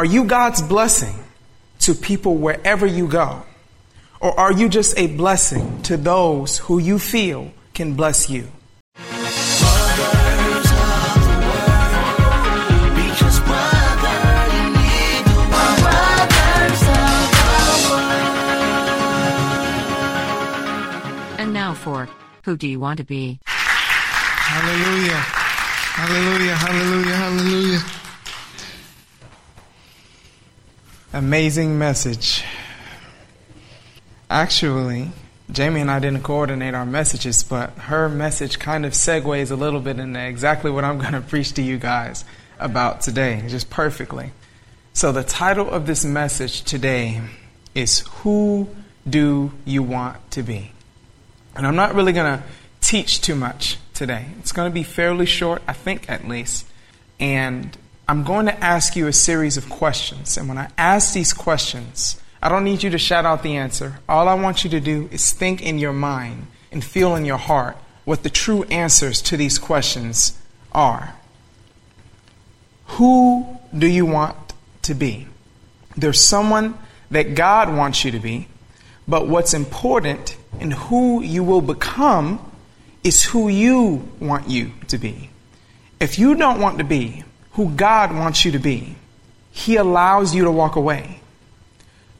Are you God's blessing to people wherever you go? Or are you just a blessing to those who you feel can bless you? And now for Who Do You Want to Be? Hallelujah. Hallelujah. Hallelujah. Hallelujah. Amazing message. Actually, Jamie and I didn't coordinate our messages, but her message kind of segues a little bit into exactly what I'm going to preach to you guys about today, just perfectly. So, the title of this message today is Who Do You Want to Be? And I'm not really going to teach too much today. It's going to be fairly short, I think at least. And I'm going to ask you a series of questions. And when I ask these questions, I don't need you to shout out the answer. All I want you to do is think in your mind and feel in your heart what the true answers to these questions are. Who do you want to be? There's someone that God wants you to be, but what's important in who you will become is who you want you to be. If you don't want to be who God wants you to be, He allows you to walk away.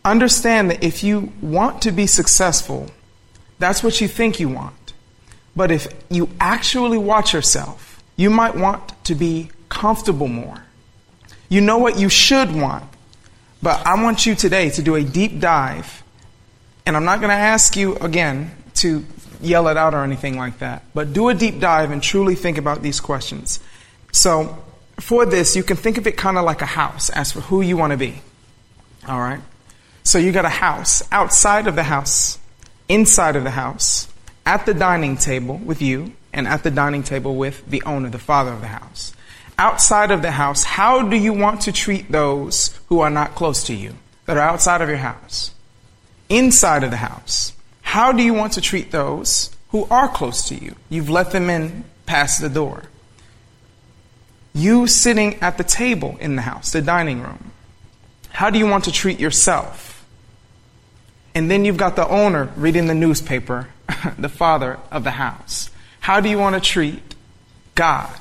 Understand that if you want to be successful, that's what you think you want. But if you actually watch yourself, you might want to be comfortable more. You know what you should want. But I want you today to do a deep dive. And I'm not going to ask you again to yell it out or anything like that, but do a deep dive and truly think about these questions. So, for this, you can think of it kind of like a house as for who you want to be. All right? So, you got a house. Outside of the house, inside of the house, at the dining table with you, and at the dining table with the owner, the father of the house. Outside of the house, how do you want to treat those who are not close to you, that are outside of your house? Inside of the house, how do you want to treat those who are close to you? You've let them in past the door. You sitting at the table in the house, the dining room. How do you want to treat yourself? And then you've got the owner reading the newspaper, the father of the house. How do you want to treat God?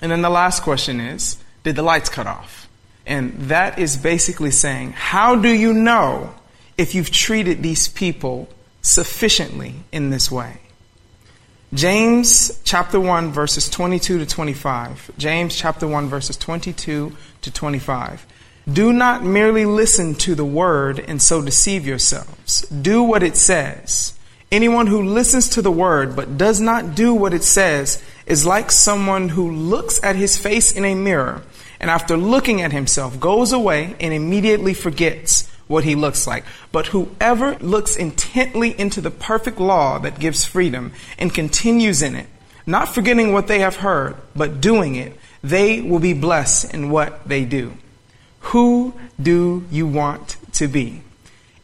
And then the last question is Did the lights cut off? And that is basically saying, How do you know if you've treated these people sufficiently in this way. James chapter 1 verses 22 to 25. James chapter 1 verses 22 to 25. Do not merely listen to the word and so deceive yourselves. Do what it says. Anyone who listens to the word but does not do what it says is like someone who looks at his face in a mirror and after looking at himself goes away and immediately forgets what he looks like. But whoever looks intently into the perfect law that gives freedom and continues in it, not forgetting what they have heard, but doing it, they will be blessed in what they do. Who do you want to be?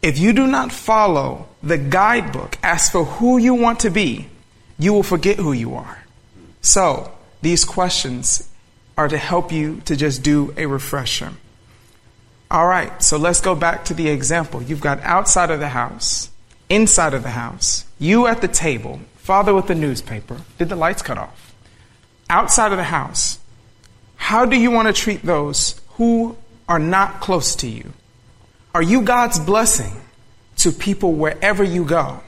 If you do not follow the guidebook as for who you want to be, you will forget who you are. So, these questions are to help you to just do a refresher. All right, so let's go back to the example. You've got outside of the house, inside of the house, you at the table, father with the newspaper. Did the lights cut off? Outside of the house, how do you want to treat those who are not close to you? Are you God's blessing to people wherever you go?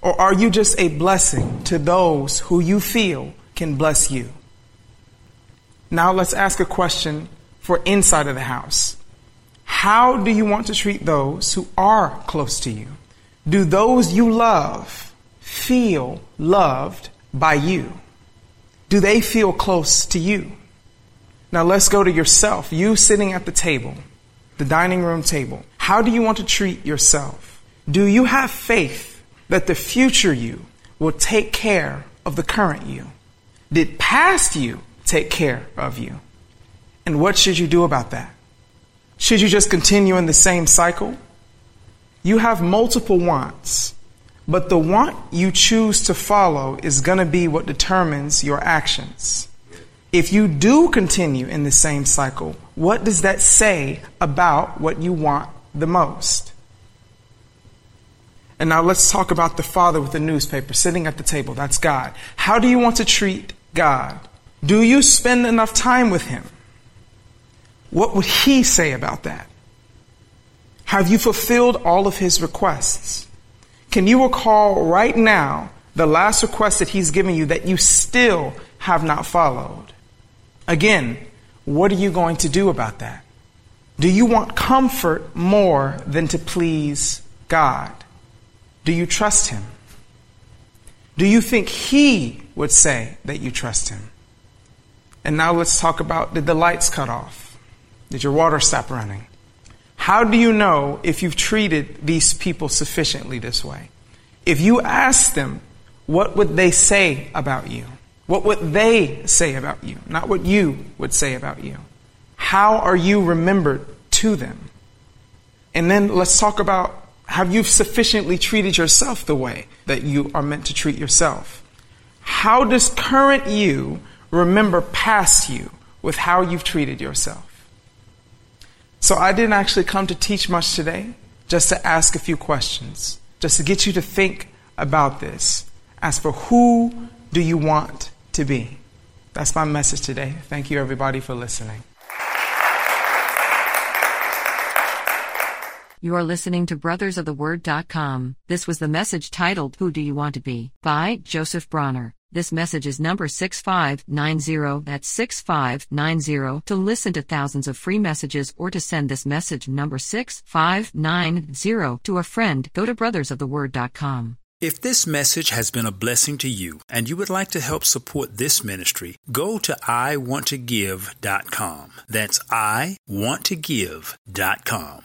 Or are you just a blessing to those who you feel can bless you? Now let's ask a question for inside of the house. How do you want to treat those who are close to you? Do those you love feel loved by you? Do they feel close to you? Now let's go to yourself. You sitting at the table, the dining room table. How do you want to treat yourself? Do you have faith that the future you will take care of the current you? Did past you take care of you? And what should you do about that? Should you just continue in the same cycle? You have multiple wants, but the want you choose to follow is going to be what determines your actions. If you do continue in the same cycle, what does that say about what you want the most? And now let's talk about the father with the newspaper sitting at the table. That's God. How do you want to treat God? Do you spend enough time with him? What would he say about that? Have you fulfilled all of his requests? Can you recall right now the last request that he's given you that you still have not followed? Again, what are you going to do about that? Do you want comfort more than to please God? Do you trust Him? Do you think He would say that you trust Him? And now let's talk about did the lights cut off? Did your water stop running? How do you know if you've treated these people sufficiently this way? If you ask them, what would they say about you? What would they say about you? Not what you would say about you. How are you remembered to them? And then let's talk about have you sufficiently treated yourself the way that you are meant to treat yourself? How does current you remember past you with how you've treated yourself? So I didn't actually come to teach much today, just to ask a few questions, just to get you to think about this. As for who do you want to be? That's my message today. Thank you, everybody, for listening. You are listening to brothersoftheword.com. This was the message titled Who Do You Want to Be? by Joseph Bronner. This message is number 6590. That's 6590. To listen to thousands of free messages or to send this message number 6590 to a friend, go to brothersoftheword.com. If this message has been a blessing to you and you would like to help support this ministry, go to iwanttogive.com. That's iwanttogive.com.